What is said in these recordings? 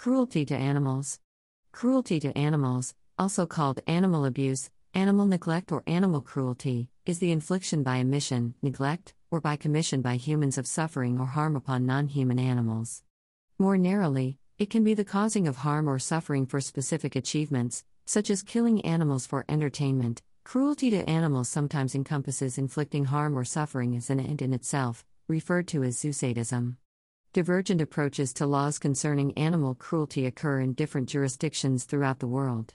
Cruelty to animals. Cruelty to animals, also called animal abuse, animal neglect, or animal cruelty, is the infliction by omission, neglect, or by commission by humans of suffering or harm upon non human animals. More narrowly, it can be the causing of harm or suffering for specific achievements, such as killing animals for entertainment. Cruelty to animals sometimes encompasses inflicting harm or suffering as an end in itself, referred to as zoosadism. Divergent approaches to laws concerning animal cruelty occur in different jurisdictions throughout the world.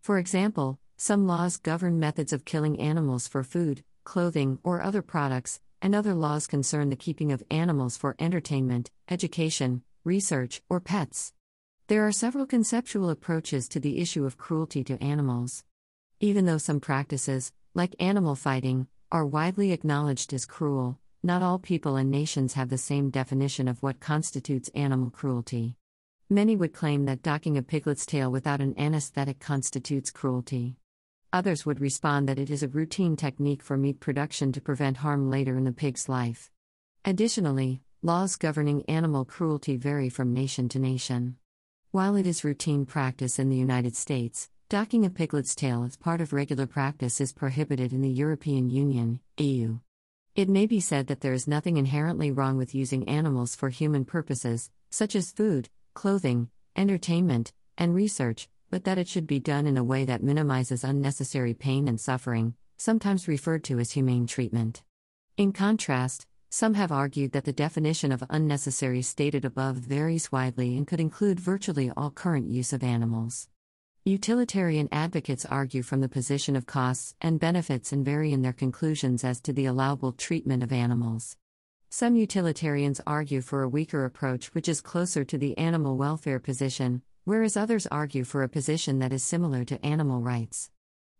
For example, some laws govern methods of killing animals for food, clothing, or other products, and other laws concern the keeping of animals for entertainment, education, research, or pets. There are several conceptual approaches to the issue of cruelty to animals. Even though some practices, like animal fighting, are widely acknowledged as cruel, not all people and nations have the same definition of what constitutes animal cruelty. Many would claim that docking a piglet's tail without an anesthetic constitutes cruelty. Others would respond that it is a routine technique for meat production to prevent harm later in the pig's life. Additionally, laws governing animal cruelty vary from nation to nation. While it is routine practice in the United States, docking a piglet's tail as part of regular practice is prohibited in the European Union, EU. It may be said that there is nothing inherently wrong with using animals for human purposes, such as food, clothing, entertainment, and research, but that it should be done in a way that minimizes unnecessary pain and suffering, sometimes referred to as humane treatment. In contrast, some have argued that the definition of unnecessary stated above varies widely and could include virtually all current use of animals. Utilitarian advocates argue from the position of costs and benefits and vary in their conclusions as to the allowable treatment of animals. Some utilitarians argue for a weaker approach which is closer to the animal welfare position, whereas others argue for a position that is similar to animal rights.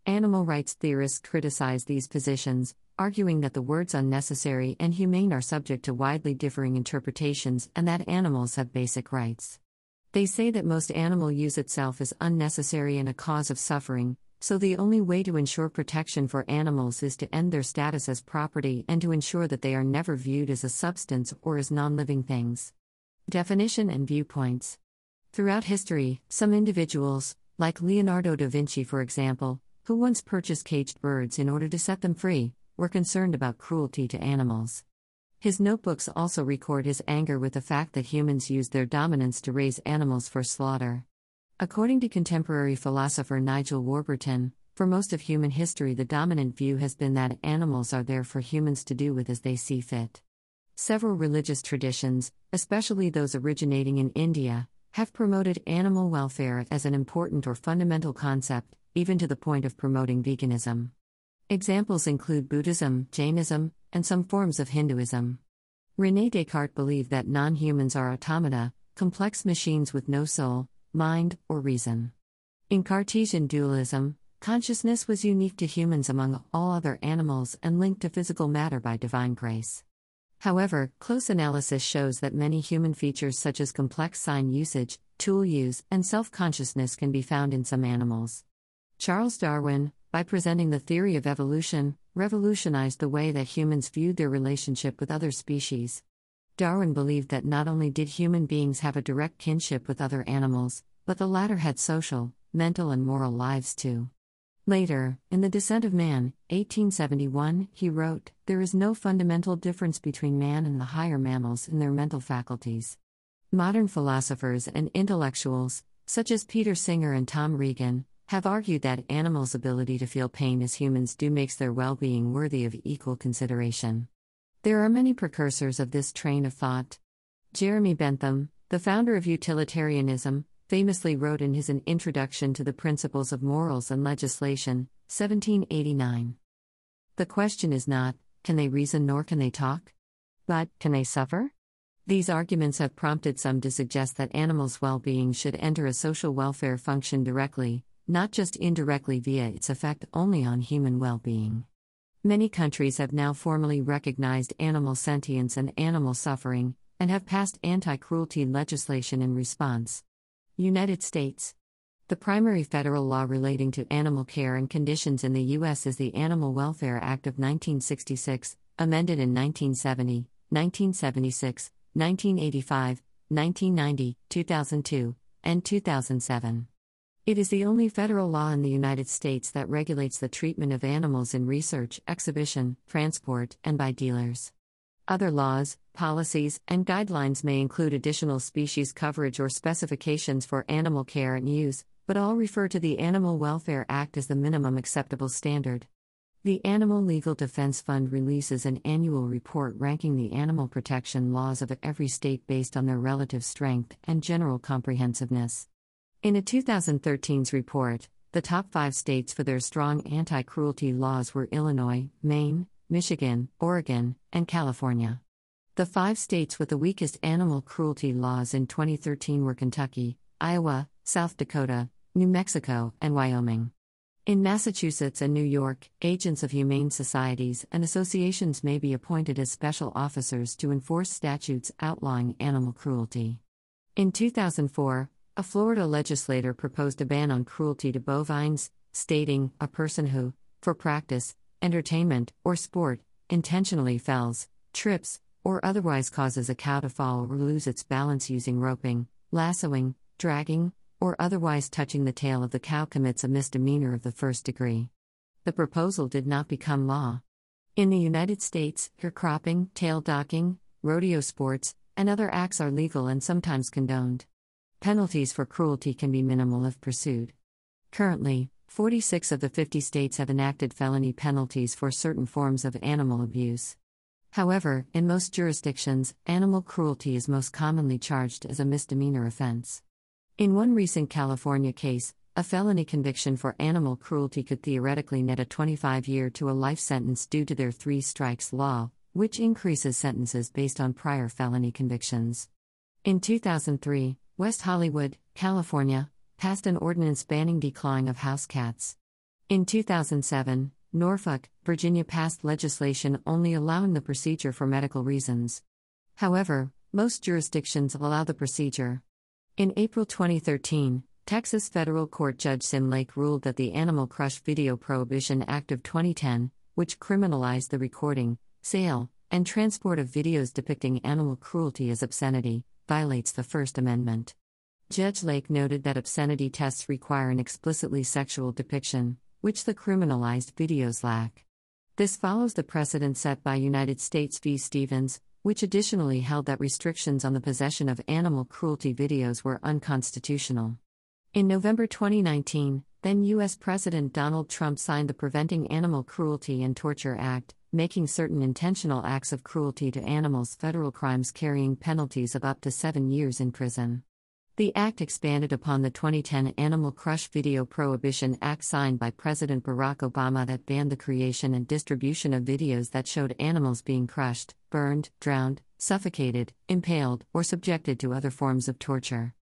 Animal rights theorists criticize these positions, arguing that the words unnecessary and humane are subject to widely differing interpretations and that animals have basic rights. They say that most animal use itself is unnecessary and a cause of suffering, so the only way to ensure protection for animals is to end their status as property and to ensure that they are never viewed as a substance or as non living things. Definition and viewpoints. Throughout history, some individuals, like Leonardo da Vinci for example, who once purchased caged birds in order to set them free, were concerned about cruelty to animals. His notebooks also record his anger with the fact that humans use their dominance to raise animals for slaughter. According to contemporary philosopher Nigel Warburton, for most of human history, the dominant view has been that animals are there for humans to do with as they see fit. Several religious traditions, especially those originating in India, have promoted animal welfare as an important or fundamental concept, even to the point of promoting veganism. Examples include Buddhism, Jainism, and some forms of Hinduism. Rene Descartes believed that non humans are automata, complex machines with no soul, mind, or reason. In Cartesian dualism, consciousness was unique to humans among all other animals and linked to physical matter by divine grace. However, close analysis shows that many human features such as complex sign usage, tool use, and self consciousness can be found in some animals. Charles Darwin, by presenting the theory of evolution, revolutionized the way that humans viewed their relationship with other species. Darwin believed that not only did human beings have a direct kinship with other animals, but the latter had social, mental, and moral lives too. Later, in The Descent of Man, 1871, he wrote, There is no fundamental difference between man and the higher mammals in their mental faculties. Modern philosophers and intellectuals, such as Peter Singer and Tom Regan, have argued that animals' ability to feel pain as humans do makes their well being worthy of equal consideration. There are many precursors of this train of thought. Jeremy Bentham, the founder of utilitarianism, famously wrote in his An Introduction to the Principles of Morals and Legislation, 1789. The question is not, can they reason nor can they talk? But, can they suffer? These arguments have prompted some to suggest that animals' well being should enter a social welfare function directly, not just indirectly via its effect only on human well being. Many countries have now formally recognized animal sentience and animal suffering, and have passed anti cruelty legislation in response. United States. The primary federal law relating to animal care and conditions in the U.S. is the Animal Welfare Act of 1966, amended in 1970, 1976, 1985, 1990, 2002, and 2007. It is the only federal law in the United States that regulates the treatment of animals in research, exhibition, transport, and by dealers. Other laws, policies, and guidelines may include additional species coverage or specifications for animal care and use, but all refer to the Animal Welfare Act as the minimum acceptable standard. The Animal Legal Defense Fund releases an annual report ranking the animal protection laws of every state based on their relative strength and general comprehensiveness. In a 2013's report, the top five states for their strong anti cruelty laws were Illinois, Maine, Michigan, Oregon, and California. The five states with the weakest animal cruelty laws in 2013 were Kentucky, Iowa, South Dakota, New Mexico, and Wyoming. In Massachusetts and New York, agents of humane societies and associations may be appointed as special officers to enforce statutes outlawing animal cruelty. In 2004, a Florida legislator proposed a ban on cruelty to bovines, stating, a person who, for practice, entertainment, or sport, intentionally fells, trips, or otherwise causes a cow to fall or lose its balance using roping, lassoing, dragging, or otherwise touching the tail of the cow commits a misdemeanor of the first degree. The proposal did not become law. In the United States, ear cropping, tail docking, rodeo sports, and other acts are legal and sometimes condoned. Penalties for cruelty can be minimal if pursued. Currently, 46 of the 50 states have enacted felony penalties for certain forms of animal abuse. However, in most jurisdictions, animal cruelty is most commonly charged as a misdemeanor offense. In one recent California case, a felony conviction for animal cruelty could theoretically net a 25 year to a life sentence due to their three strikes law, which increases sentences based on prior felony convictions. In 2003, West Hollywood, California, passed an ordinance banning declawing of house cats. In 2007, Norfolk, Virginia passed legislation only allowing the procedure for medical reasons. However, most jurisdictions allow the procedure. In April 2013, Texas federal court judge Sim Lake ruled that the Animal Crush Video Prohibition Act of 2010, which criminalized the recording, sale, and transport of videos depicting animal cruelty as obscenity, violates the First Amendment. Judge Lake noted that obscenity tests require an explicitly sexual depiction, which the criminalized videos lack. This follows the precedent set by United States v. Stevens, which additionally held that restrictions on the possession of animal cruelty videos were unconstitutional. In November 2019, then U.S. President Donald Trump signed the Preventing Animal Cruelty and Torture Act, making certain intentional acts of cruelty to animals federal crimes carrying penalties of up to seven years in prison. The act expanded upon the 2010 Animal Crush Video Prohibition Act signed by President Barack Obama that banned the creation and distribution of videos that showed animals being crushed, burned, drowned, suffocated, impaled, or subjected to other forms of torture.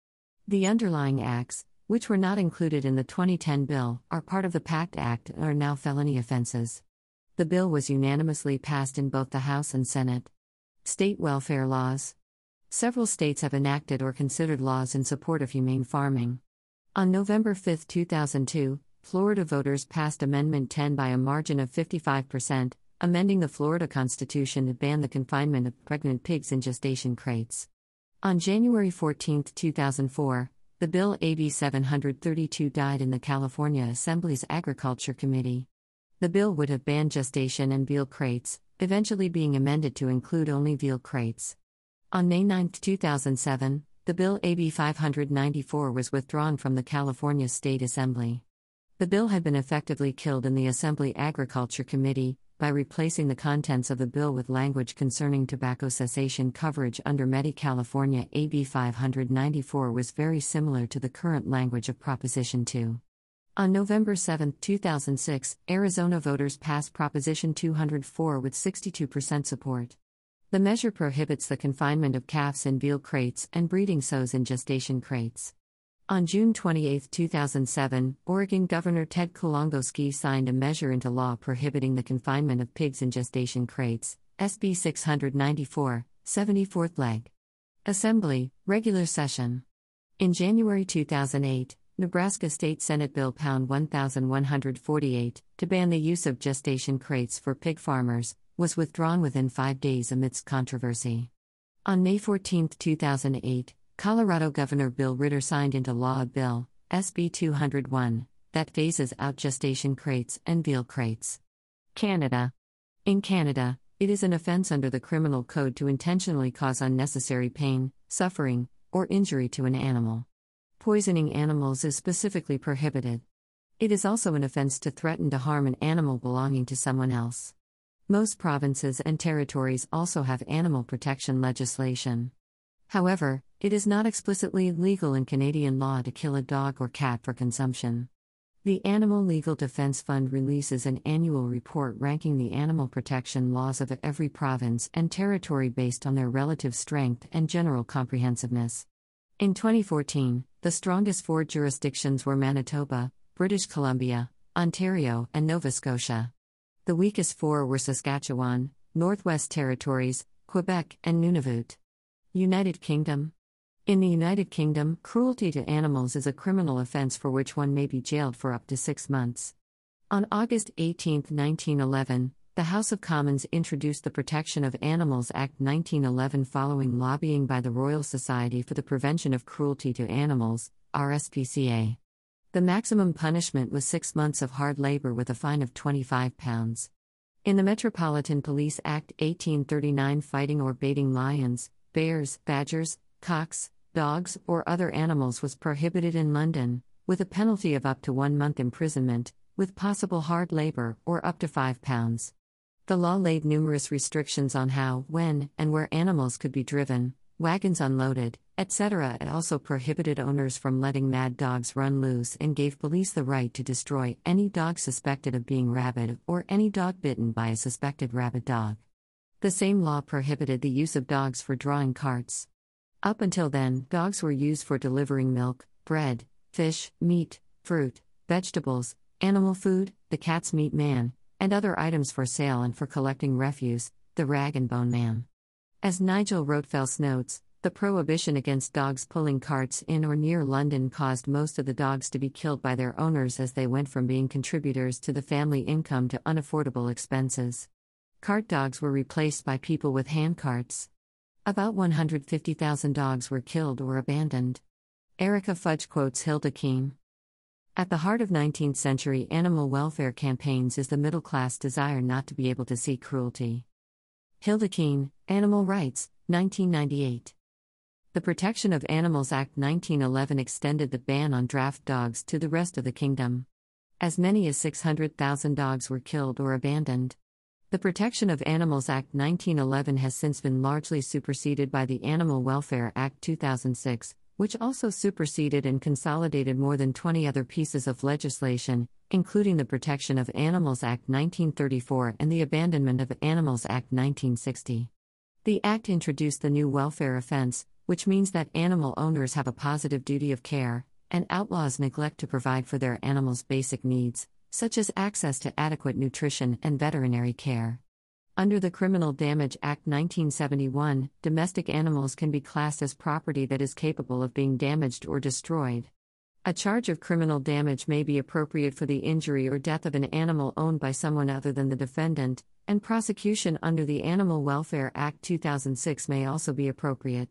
The underlying acts, which were not included in the 2010 bill, are part of the PACT Act and are now felony offenses. The bill was unanimously passed in both the House and Senate. State welfare laws. Several states have enacted or considered laws in support of humane farming. On November 5, 2002, Florida voters passed Amendment 10 by a margin of 55%, amending the Florida Constitution to ban the confinement of pregnant pigs in gestation crates. On January 14, 2004, the bill AB 732 died in the California Assembly's Agriculture Committee. The bill would have banned gestation and veal crates, eventually being amended to include only veal crates. On May 9, 2007, the bill AB 594 was withdrawn from the California State Assembly. The bill had been effectively killed in the Assembly Agriculture Committee by replacing the contents of the bill with language concerning tobacco cessation coverage under Medi California AB 594 was very similar to the current language of Proposition 2. On November 7, 2006, Arizona voters passed Proposition 204 with 62% support. The measure prohibits the confinement of calves in veal crates and breeding sows in gestation crates. On June 28, 2007, Oregon Governor Ted Kulongoski signed a measure into law prohibiting the confinement of pigs in gestation crates, SB 694, 74th leg. Assembly, Regular Session. In January 2008, Nebraska State Senate Bill Pound 1148, to ban the use of gestation crates for pig farmers, was withdrawn within five days amidst controversy. On May 14, 2008, Colorado Governor Bill Ritter signed into law a bill, SB 201, that phases out gestation crates and veal crates. Canada. In Canada, it is an offense under the Criminal Code to intentionally cause unnecessary pain, suffering, or injury to an animal. Poisoning animals is specifically prohibited. It is also an offense to threaten to harm an animal belonging to someone else. Most provinces and territories also have animal protection legislation. However, it is not explicitly legal in Canadian law to kill a dog or cat for consumption. The Animal Legal Defense Fund releases an annual report ranking the animal protection laws of every province and territory based on their relative strength and general comprehensiveness. In 2014, the strongest four jurisdictions were Manitoba, British Columbia, Ontario, and Nova Scotia. The weakest four were Saskatchewan, Northwest Territories, Quebec, and Nunavut. United Kingdom. In the United Kingdom, cruelty to animals is a criminal offense for which one may be jailed for up to six months. On August 18, 1911, the House of Commons introduced the Protection of Animals Act 1911 following lobbying by the Royal Society for the Prevention of Cruelty to Animals, RSPCA. The maximum punishment was six months of hard labor with a fine of £25. In the Metropolitan Police Act 1839, fighting or baiting lions, bears, badgers, cocks, dogs, or other animals was prohibited in London, with a penalty of up to one month imprisonment, with possible hard labor, or up to £5. The law laid numerous restrictions on how, when, and where animals could be driven, wagons unloaded, etc. It also prohibited owners from letting mad dogs run loose and gave police the right to destroy any dog suspected of being rabid or any dog bitten by a suspected rabid dog. The same law prohibited the use of dogs for drawing carts. Up until then, dogs were used for delivering milk, bread, fish, meat, fruit, vegetables, animal food, the cat's meat man, and other items for sale and for collecting refuse, the rag and bone man. As Nigel Rothfels notes, the prohibition against dogs pulling carts in or near London caused most of the dogs to be killed by their owners as they went from being contributors to the family income to unaffordable expenses. Cart dogs were replaced by people with hand carts. About 150,000 dogs were killed or abandoned. Erica Fudge quotes Hilda Kean. At the heart of 19th century animal welfare campaigns is the middle class desire not to be able to see cruelty. Hilda Kean, Animal Rights, 1998. The Protection of Animals Act 1911 extended the ban on draft dogs to the rest of the kingdom. As many as 600,000 dogs were killed or abandoned. The Protection of Animals Act 1911 has since been largely superseded by the Animal Welfare Act 2006, which also superseded and consolidated more than 20 other pieces of legislation, including the Protection of Animals Act 1934 and the Abandonment of Animals Act 1960. The Act introduced the new welfare offense, which means that animal owners have a positive duty of care, and outlaws neglect to provide for their animals' basic needs, such as access to adequate nutrition and veterinary care. Under the Criminal Damage Act 1971, domestic animals can be classed as property that is capable of being damaged or destroyed. A charge of criminal damage may be appropriate for the injury or death of an animal owned by someone other than the defendant, and prosecution under the Animal Welfare Act 2006 may also be appropriate.